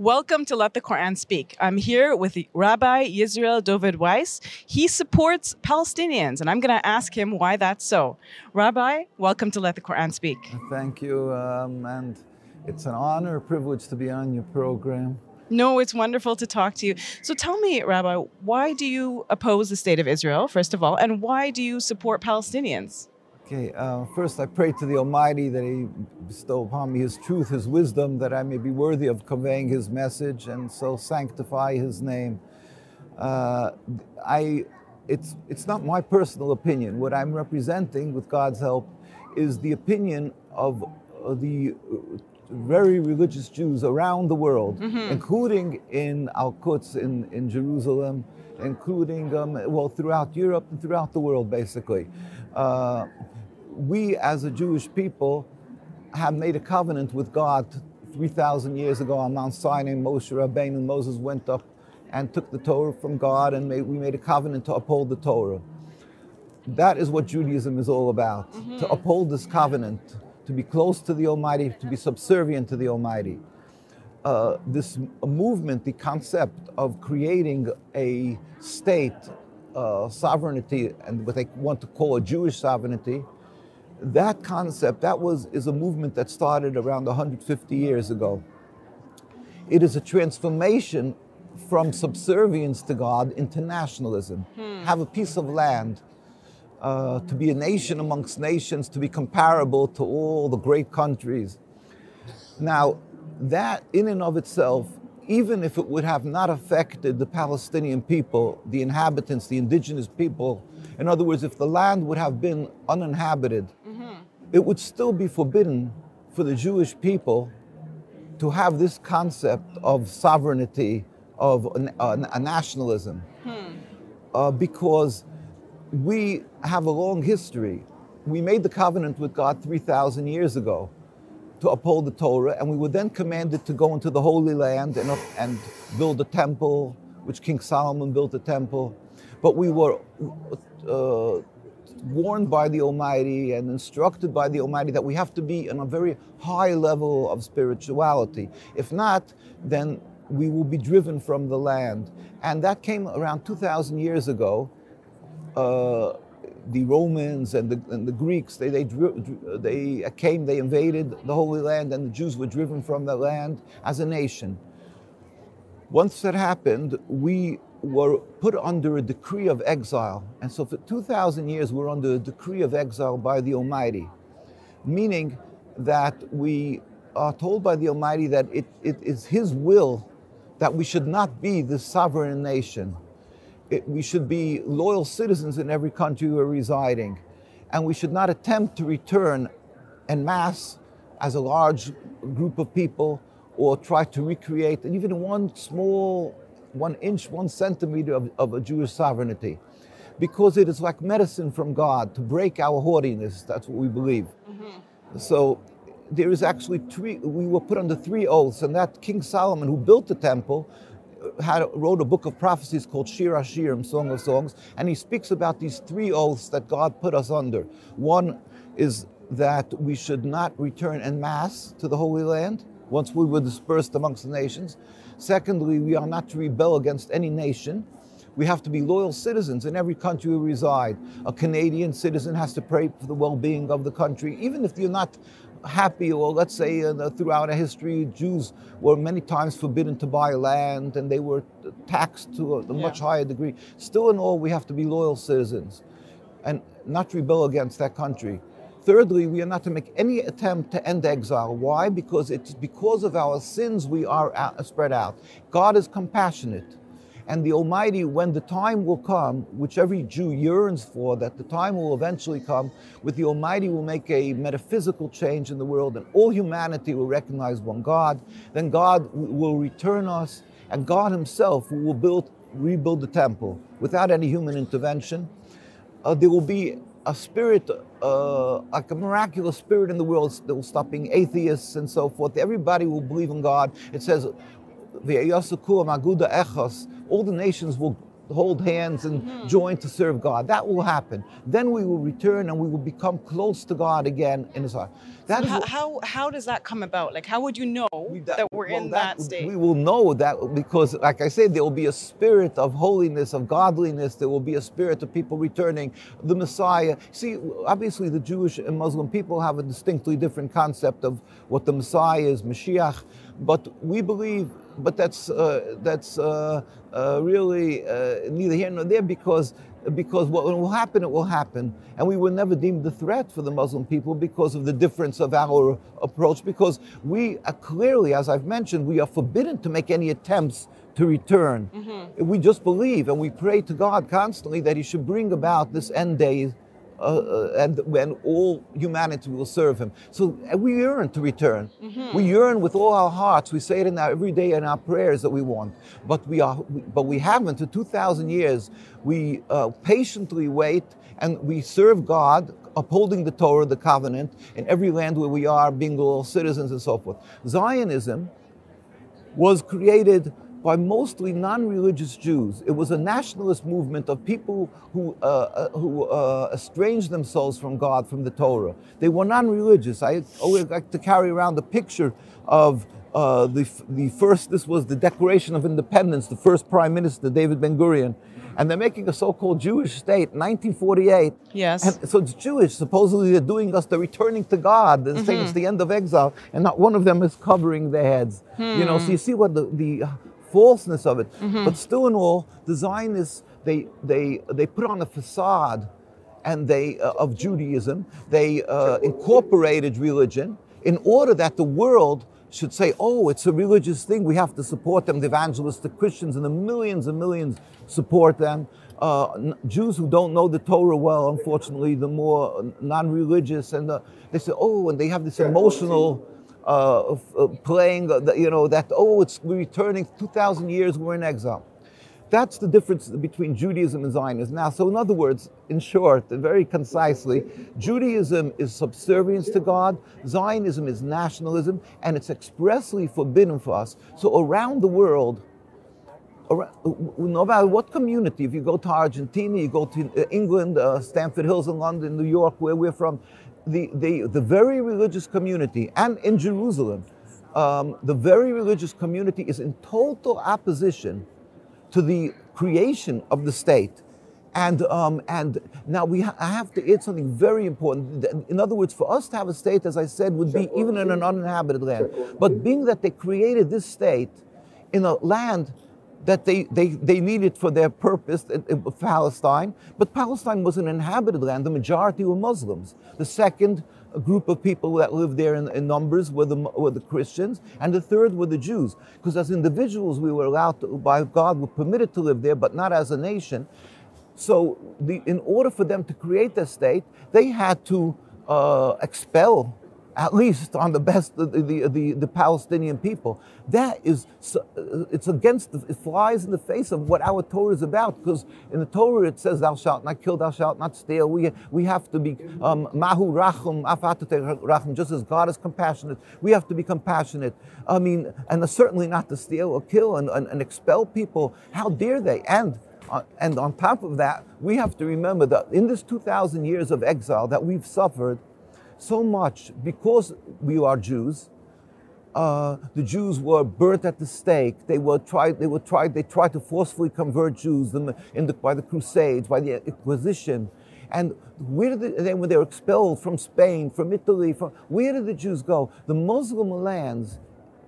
Welcome to Let the Quran Speak. I'm here with Rabbi Yisroel Dovid Weiss. He supports Palestinians, and I'm going to ask him why that's so. Rabbi, welcome to Let the Quran Speak. Thank you, um, and it's an honor, a privilege to be on your program. No, it's wonderful to talk to you. So tell me, Rabbi, why do you oppose the state of Israel, first of all, and why do you support Palestinians? Okay, uh, first I pray to the Almighty that He bestow upon me His truth, His wisdom, that I may be worthy of conveying His message and so sanctify His name. Uh, I, it's, it's not my personal opinion. What I'm representing, with God's help, is the opinion of uh, the very religious Jews around the world, mm-hmm. including in Al Quds in, in Jerusalem, including, um, well, throughout Europe and throughout the world, basically. Uh, we as a Jewish people have made a covenant with God 3,000 years ago on Mount Sinai. Moshe Rabbeinu, Moses went up and took the Torah from God, and made, we made a covenant to uphold the Torah. That is what Judaism is all about mm-hmm. to uphold this covenant, to be close to the Almighty, to be subservient to the Almighty. Uh, this movement, the concept of creating a state uh, sovereignty and what they want to call a Jewish sovereignty, that concept, that was, is a movement that started around 150 years ago. It is a transformation from subservience to God into nationalism. Hmm. Have a piece of land, uh, to be a nation amongst nations, to be comparable to all the great countries. Now, that in and of itself, even if it would have not affected the Palestinian people, the inhabitants, the indigenous people, in other words, if the land would have been uninhabited, it would still be forbidden for the Jewish people to have this concept of sovereignty, of a, a nationalism, hmm. uh, because we have a long history. We made the covenant with God 3,000 years ago to uphold the Torah, and we were then commanded to go into the Holy Land and, and build a temple, which King Solomon built a temple. But we were uh, warned by the Almighty and instructed by the Almighty that we have to be on a very high level of spirituality. If not, then we will be driven from the land. And that came around 2,000 years ago. Uh, the Romans and the, and the Greeks, they, they, they came, they invaded the Holy Land, and the Jews were driven from the land as a nation. Once that happened, we were put under a decree of exile. And so for 2,000 years, we're under a decree of exile by the Almighty, meaning that we are told by the Almighty that it, it is His will that we should not be the sovereign nation. It, we should be loyal citizens in every country we're residing. And we should not attempt to return en masse as a large group of people or try to recreate even one small one inch, one centimeter of, of a Jewish sovereignty. Because it is like medicine from God to break our haughtiness. That's what we believe. Mm-hmm. So there is actually three, we were put under three oaths, and that King Solomon, who built the temple, had wrote a book of prophecies called Shir Hashirim, Song of Songs, and he speaks about these three oaths that God put us under. One is that we should not return en masse to the Holy Land once we were dispersed amongst the nations. Secondly, we are not to rebel against any nation. We have to be loyal citizens in every country we reside. A Canadian citizen has to pray for the well being of the country, even if you're not happy, or let's say uh, throughout our history, Jews were many times forbidden to buy land and they were taxed to a, a yeah. much higher degree. Still, in all, we have to be loyal citizens and not rebel against that country. Thirdly, we are not to make any attempt to end exile. Why? Because it's because of our sins we are out, spread out. God is compassionate. And the Almighty, when the time will come, which every Jew yearns for, that the time will eventually come, with the Almighty will make a metaphysical change in the world and all humanity will recognize one God, then God will return us and God Himself will build, rebuild the temple without any human intervention. Uh, there will be a spirit, uh, like a miraculous spirit in the world that will stop being atheists and so forth. Everybody will believe in God. It says, all the nations will hold hands and Mm-hmm. join to serve God. That will happen. Then we will return and we will become close to God again in His heart. That is How, what- how how does that come about? Like, how would you know we- that, we're well, in that, state? We will know that because, like I said, there will be a spirit of holiness, of godliness. There will be a spirit of people returning the Messiah. See, obviously, the Jewish and Muslim people have a distinctly different concept of what the Messiah is, Mashiach. But we believe, but that's uh, that's uh, uh, really uh, neither here nor there because because what will happen, it will happen. And we were never deemed a threat for the Muslim people because of the difference of our approach, because we are clearly, as I've mentioned, we are forbidden to make any attempts to return. We just believe and we pray to God constantly that He should bring about this end day. Uh, uh, and when all humanity will serve him. So we yearn to return. We yearn with all our hearts. We say it in our, every day in our prayers that we want, but we are, but we haven't. For two thousand years, we uh, patiently wait and we serve God, upholding the Torah, the covenant, in every land where we are, being loyal citizens and so forth. Zionism was created by mostly non-religious Jews. It was a nationalist movement of people who, uh, uh, who uh, estranged themselves from God, from the Torah. They were non-religious. I always like to carry around a picture of uh, the, the first, this was the Declaration of Independence, the first Prime Minister, David Ben-Gurion. And they're making a so-called Jewish state, 1948. Yes. And so it's Jewish. Supposedly they're doing us, they're returning to God. They're saying it's the end of exile, and not one of them is covering their heads. You know, so you see what the, the uh, falseness of it. But still, in all, the Zionists they they they put on a facade, and they uh, of Judaism. They uh, incorporated religion in order that the world should say, oh, it's a religious thing. We have to support them. The evangelistic Christians and the millions and millions support them. Uh, Jews who don't know the Torah well, unfortunately, the more non-religious, and uh, they say, oh, and they have this emotional uh, uh, playing, you know, that oh, it's returning 2,000 years, we're in exile. That's the difference between Judaism and Zionism. Now, so in other words, in short, and very concisely, Judaism is subservience to God, Zionism is nationalism, and it's expressly forbidden for us. So around the world, ar- no matter what community, if you go to Argentina, you go to uh, England, uh, Stamford Hills in London, New York, where we're from, the, the, the very religious community, and in Jerusalem, um, the very religious community is in total opposition to the creation of the state. And, um, and now we ha- I have to add something very important. In other words, for us to have a state, as I said, would be even in an uninhabited land. But being that they created this state in a land that they, they, they needed for their purpose, uh, Palestine, but Palestine was an inhabited land. The majority were Muslims. The second group of people that lived there in, in numbers were the, were the Christians, and the third were the Jews. Because as individuals, we were allowed to, by God, were permitted to live there, but not as a nation. So, the, in order for them to create their state, they had to uh, expel, at least on the best, the, the, the, the Palestinian people. That is, uh, it's against, it flies in the face of what our Torah is about. Because in the Torah it says, "Thou shalt not kill, thou shalt not steal." We we have to be um, mahu rachum, afatate rachum. Just as God is compassionate, we have to be compassionate. I mean, and certainly not to steal or kill and, and, and expel people. How dare they? And uh, and on top of that, we have to remember that in this 2,000 years of exile that we've suffered so much because we are Jews. Uh, the Jews were burnt at the stake. They were tried. They were tried. They tried to forcefully convert Jews in the, in the, by the Crusades, by the Inquisition. And where did the, then when they were expelled from Spain, from Italy, from where did the Jews go? The Muslim lands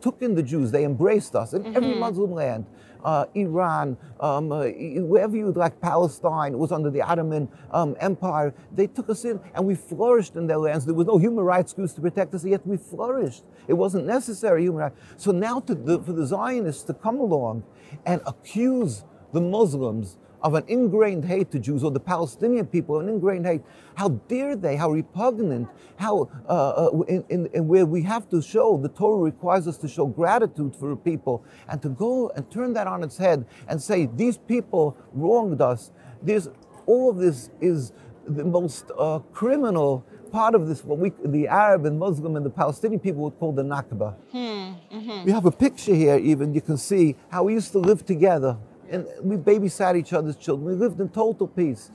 took in the Jews. They embraced us in every Muslim land. Uh, Iran, um, uh, wherever you like, Palestine, was under the Ottoman um, Empire. They took us in and we flourished in their lands. There was no human rights groups to protect us, yet we flourished. It wasn't necessary human rights. So now the, for the Zionists to come along and accuse the Muslims of an ingrained hate to Jews or the Palestinian people, an ingrained hate. How dare they? How repugnant? How uh, uh, in, in, in where we have to show the Torah requires us to show gratitude for people and to go and turn that on its head and say these people wronged us. There's all of this is the most uh, criminal part of this. What we the Arab and Muslim and the Palestinian people would call the Nakba. We have a picture here. Even you can see how we used to live together and we babysat each other's children. We lived in total peace.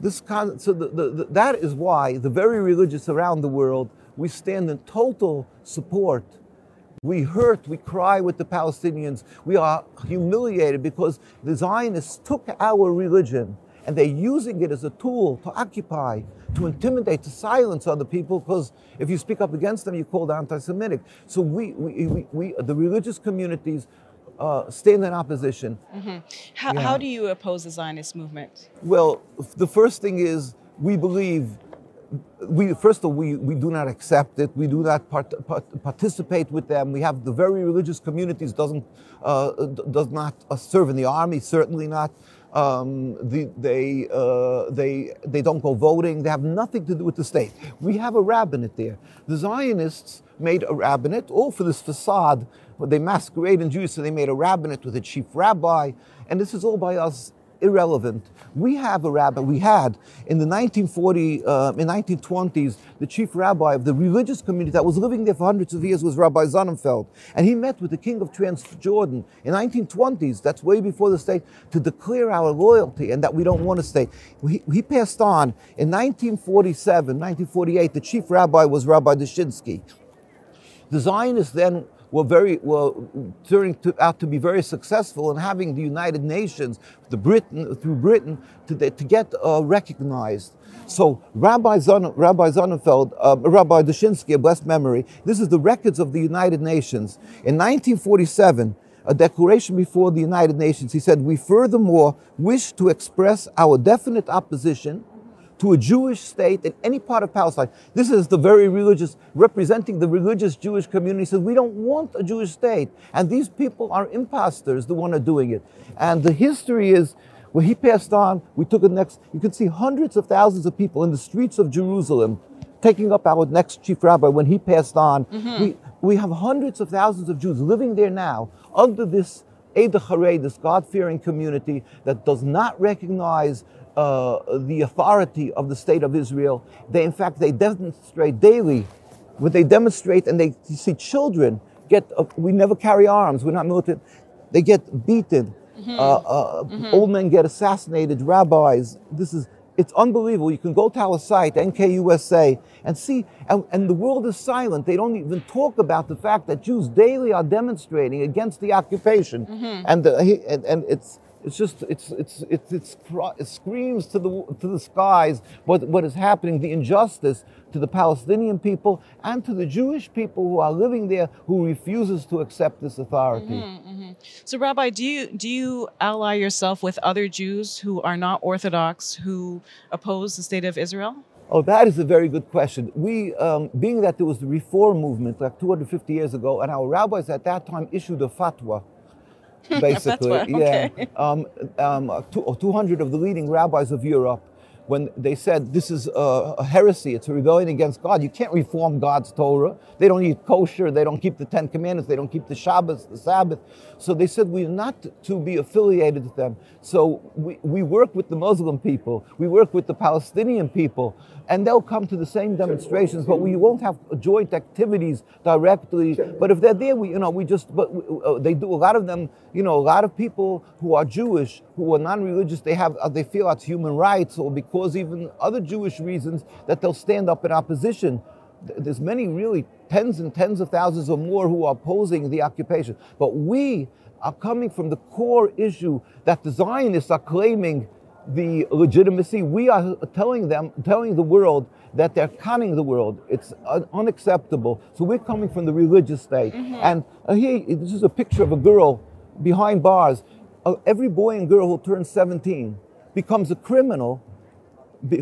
This con- so the, the, the, that is why the very religious around the world we stand in total support. We hurt, we cry with the Palestinians. We are humiliated because the Zionists took our religion and they're using it as a tool to occupy, to intimidate, to silence other people, because if you speak up against them, you're called anti Semitic. So we, we, we, we, the religious communities uh, stand in opposition. Mm-hmm. How, yeah. how do you oppose the Zionist movement? Well, the first thing is we believe we first of all we, we do not accept it we do not part, part, participate with them we have the very religious communities doesn't uh, does not uh, serve in the army certainly not um, the, they, uh, they, they don't go voting. They have nothing to do with the state. We have a rabbinate there. The Zionists made a rabbinate, all for this facade. They masquerade in Jews, so they made a rabbinate with a chief rabbi. And this is all by us irrelevant. We have a rabbi, we had in the 1940, uh, in 1920s, the chief rabbi of the religious community that was living there for hundreds of years was Rabbi Sonnenfeld. And he met with the king of Transjordan in 1920s, that's way before the state, to declare our loyalty and that we don't want a state. He, he passed on in 1947, 1948, the chief rabbi was Rabbi Dushinsky. The Zionists then were very were turning to, out to be very successful in having the United Nations, the Britain through Britain, to, to get uh, recognized. So Rabbi, Zon, Rabbi Sonnenfeld, uh, Rabbi Dushinsky, blessed memory, this is the records of the United Nations. In 1947, a declaration before the United Nations, he said, We furthermore wish to express our definite opposition to a Jewish state in any part of Palestine. This is the very religious, representing the religious Jewish community, says we don't want a Jewish state. And these people are imposters, the one are doing it. And the history is when he passed on, we took it next, you can see hundreds of thousands of people in the streets of Jerusalem taking up our next chief rabbi when he passed on. Mm-hmm. We, we have hundreds of thousands of Jews living there now under this Eid this God-fearing community that does not recognize uh, the authority of the state of Israel. They, in fact, they demonstrate daily. When they demonstrate and they see children get, uh, we never carry arms. We're not militant. They get beaten. Mm-hmm. Uh, uh mm-hmm. Old men get assassinated. Rabbis. This is it's unbelievable. You can go to our site, NKUSA, and see, and, and, the world is silent. They don't even talk about the fact that Jews daily are demonstrating against the occupation. Mm-hmm. And, the, and, and it's, it's just it's it's it's, it's it screams to the to the skies what what is happening, the injustice to the Palestinian people and to the Jewish people who are living there who refuses to accept this authority. Mm-hmm, mm-hmm. So, Rabbi, do you do you ally yourself with other Jews who are not Orthodox who oppose the state of Israel? Oh, that is a very good question. We, um, being that there was the reform movement like 250 years ago, and our rabbis at that time issued a fatwa basically. okay. Yeah. Um, um, 200 of the leading rabbis of Europe when they said this is a, heresy, it's a rebellion against God. You can't reform God's Torah. They don't eat kosher, they don't keep the Ten Commandments, they don't keep the Shabbos, the Sabbath. So they said we're not to be affiliated with them. So we, we work with the Muslim people, we work with the Palestinian people, and they'll come to the same demonstrations, but we won't have joint activities directly. But if they're there, we, you know, we just, but uh, they do, a lot of them, you know, a lot of people who are Jewish, who are non-religious, they have, uh, they feel it's human rights or because cause even other Jewish reasons that they'll stand up in opposition. There's many, really, tens and tens of thousands or more who are opposing the occupation. But we are coming from the core issue that the Zionists are claiming the legitimacy. We are telling them, telling the world that they're conning the world. It's un- unacceptable. So we're coming from the religious state. Mm-hmm. And uh, here, this is a picture of a girl behind bars. Uh, every boy and girl who turns 17 becomes a criminal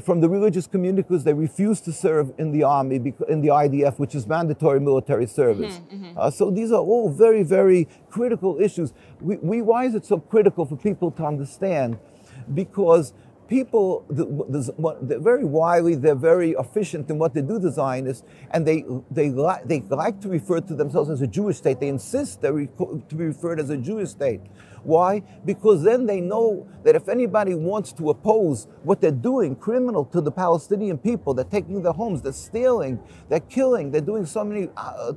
from the religious community because they refuse to serve in the army, in the IDF, which is mandatory military service. Mm-hmm, mm-hmm. Uh, so these are all very, very critical issues. We, we, why is it so critical for people to understand? Because people, they're very wily, they're very efficient in what they do, the Zionists, and they, they, li- they like to refer to themselves as a Jewish state. They insist they're re- to be referred as a Jewish state. Why? Because then they know that if anybody wants to oppose what they're doing, criminal to the Palestinian people, they're taking their homes, they're stealing, they're killing, they're doing so many uh,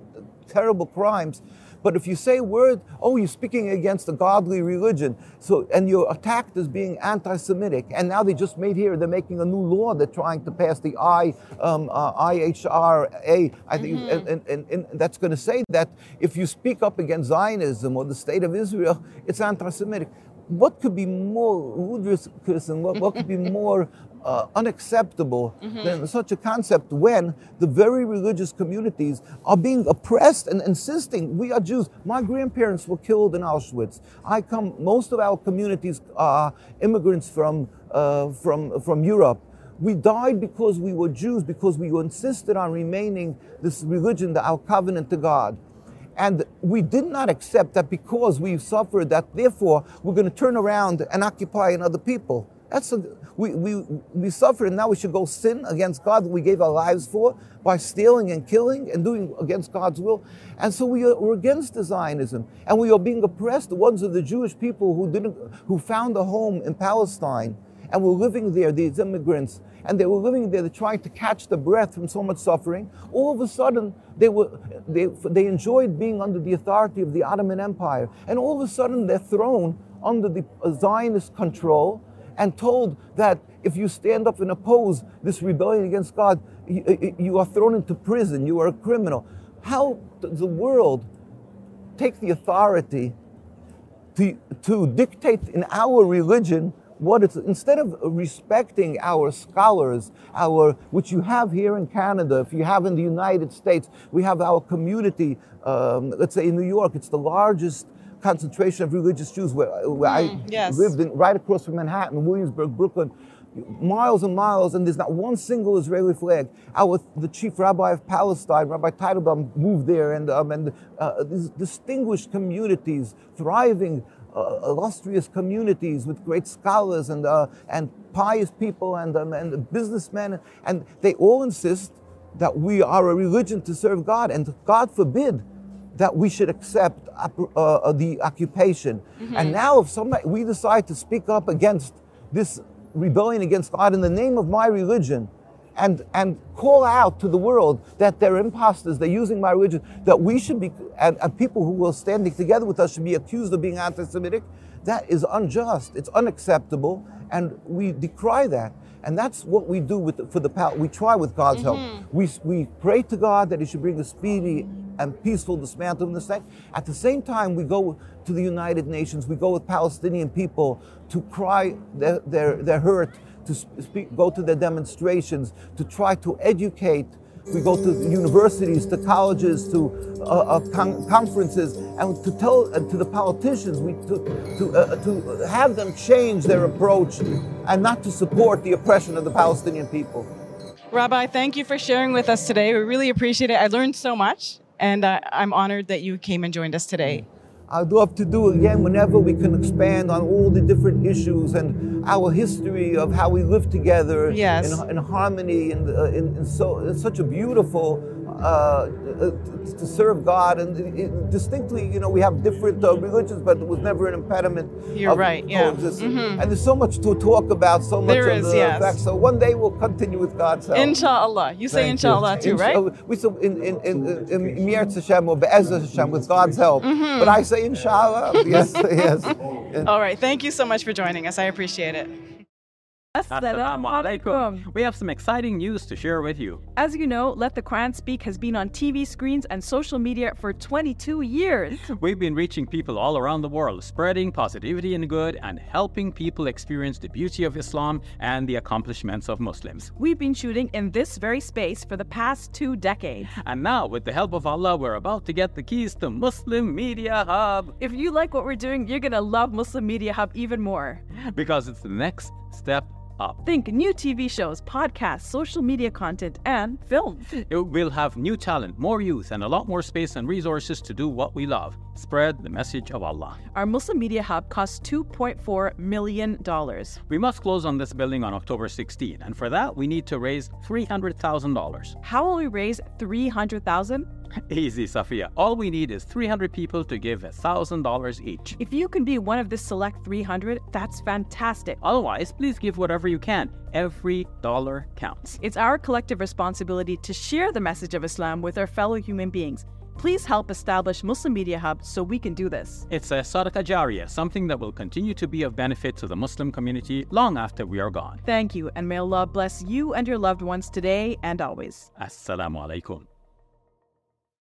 terrible crimes. But if you say a word, oh, you're speaking against a godly religion, so and you're attacked as being anti-Semitic, and now they just made here they're making a new law. They're trying to pass the I um, uh, IHRA. I think, Mm-hmm. and, and, and, and that's going to say that if you speak up against Zionism or the state of Israel, it's anti-Semitic. What could be more ludicrous and what, what could be more uh, unacceptable than such a concept when the very religious communities are being oppressed and insisting we are Jews. My grandparents were killed in Auschwitz. I come. Most of our communities are immigrants from uh, from from Europe. We died because we were Jews because we insisted on remaining this religion, our covenant to God. And we did not accept that because we suffered, that therefore we're going to turn around and occupy another people. That's a, we, we, we suffered, and now we should go sin against God that we gave our lives for by stealing and killing and doing against God's will. And so we are, we're against Zionism, and we are being oppressed. The ones of the Jewish people who didn't, who found a home in Palestine and were living there, these immigrants, and they were living there, trying to catch the breath from so much suffering. All of a sudden, they were they, they enjoyed being under the authority of the Ottoman Empire, and all of a sudden they're thrown under the Zionist control and told that if you stand up and oppose this rebellion against God, you, you are thrown into prison, you are a criminal. How does the world take the authority to, to dictate in our religion what it's instead of respecting our scholars our which you have here in canada if you have in the united states we have our community um, let's say in new york it's the largest concentration of religious jews where, where i yes. lived in right across from manhattan williamsburg brooklyn miles and miles and there's not one single israeli flag our the chief rabbi of palestine rabbi teitelbaum moved there and, um, and uh, these distinguished communities thriving uh, illustrious communities with great scholars and, uh, and pious people and, um, and businessmen, and they all insist that we are a religion to serve God, and God forbid that we should accept uh, the occupation. Mm-hmm. And now, if somebody we decide to speak up against this rebellion against God in the name of my religion, and, and call out to the world that they're imposters, they're using my religion, that we should be, and, and people who are standing together with us should be accused of being anti Semitic, that is unjust. It's unacceptable, and we decry that. And that's what we do with the, for the power. We try with God's help. Mm-hmm. We, we pray to God that He should bring a speedy and peaceful dismantling of the state. At the same time, we go to the United Nations, we go with Palestinian people to cry their, their, their hurt to speak, go to the demonstrations, to try to educate. We go to universities, to colleges, to uh, uh, con- conferences, and to tell uh, to the politicians, we to to, uh, to have them change their approach, and not to support the oppression of the Palestinian people. Rabbi, thank you for sharing with us today. We really appreciate it. I learned so much, and uh, I'm honored that you came and joined us today. I'd love to do again whenever we can expand on all the different issues and our history of how we live together yes. in, in, harmony and uh, in, in, so in such a beautiful uh, to serve God and it, distinctly, you know, we have different uh, religions, but it was never an impediment. You're right, yeah. Mm-hmm. And there's so much to talk about, so much there of is, the yes. facts. So one day we'll continue with God's help. Inshallah. You say Thank inshallah you. too, right? We so in in in, in, in Mirz Hashem or Be'ezah Hashem with God's help. Mm-hmm. But I say inshallah. yes, yes. All right. Thank you so much for joining us. I appreciate it. Assalamu alaikum. We have some exciting news to share with you. As you know, Let the Quran Speak has been on TV screens and social media for 22 years. We've been reaching people all around the world, spreading positivity and good, and helping people experience the beauty of Islam and the accomplishments of Muslims. We've been shooting in this very space for the past two decades. And now, with the help of Allah, we're about to get the keys to Muslim Media Hub. If you like what we're doing, you're gonna love Muslim Media Hub even more. Because it's the next step up. Think new TV shows, podcasts, social media content, and films. It will have new talent, more youth, and a lot more space and resources to do what we love spread the message of Allah. Our Muslim Media Hub costs $2.4 million. We must close on this building on October 16, and for that, we need to raise $300,000. How will we raise 300000 Easy, Safia. All we need is 300 people to give $1,000 each. If you can be one of the select 300, that's fantastic. Otherwise, please give whatever you can. Every dollar counts. It's our collective responsibility to share the message of Islam with our fellow human beings. Please help establish Muslim Media Hub so we can do this. It's a sadaqah jariyah, something that will continue to be of benefit to the Muslim community long after we are gone. Thank you, and may Allah bless you and your loved ones today and always. Assalamu alaikum.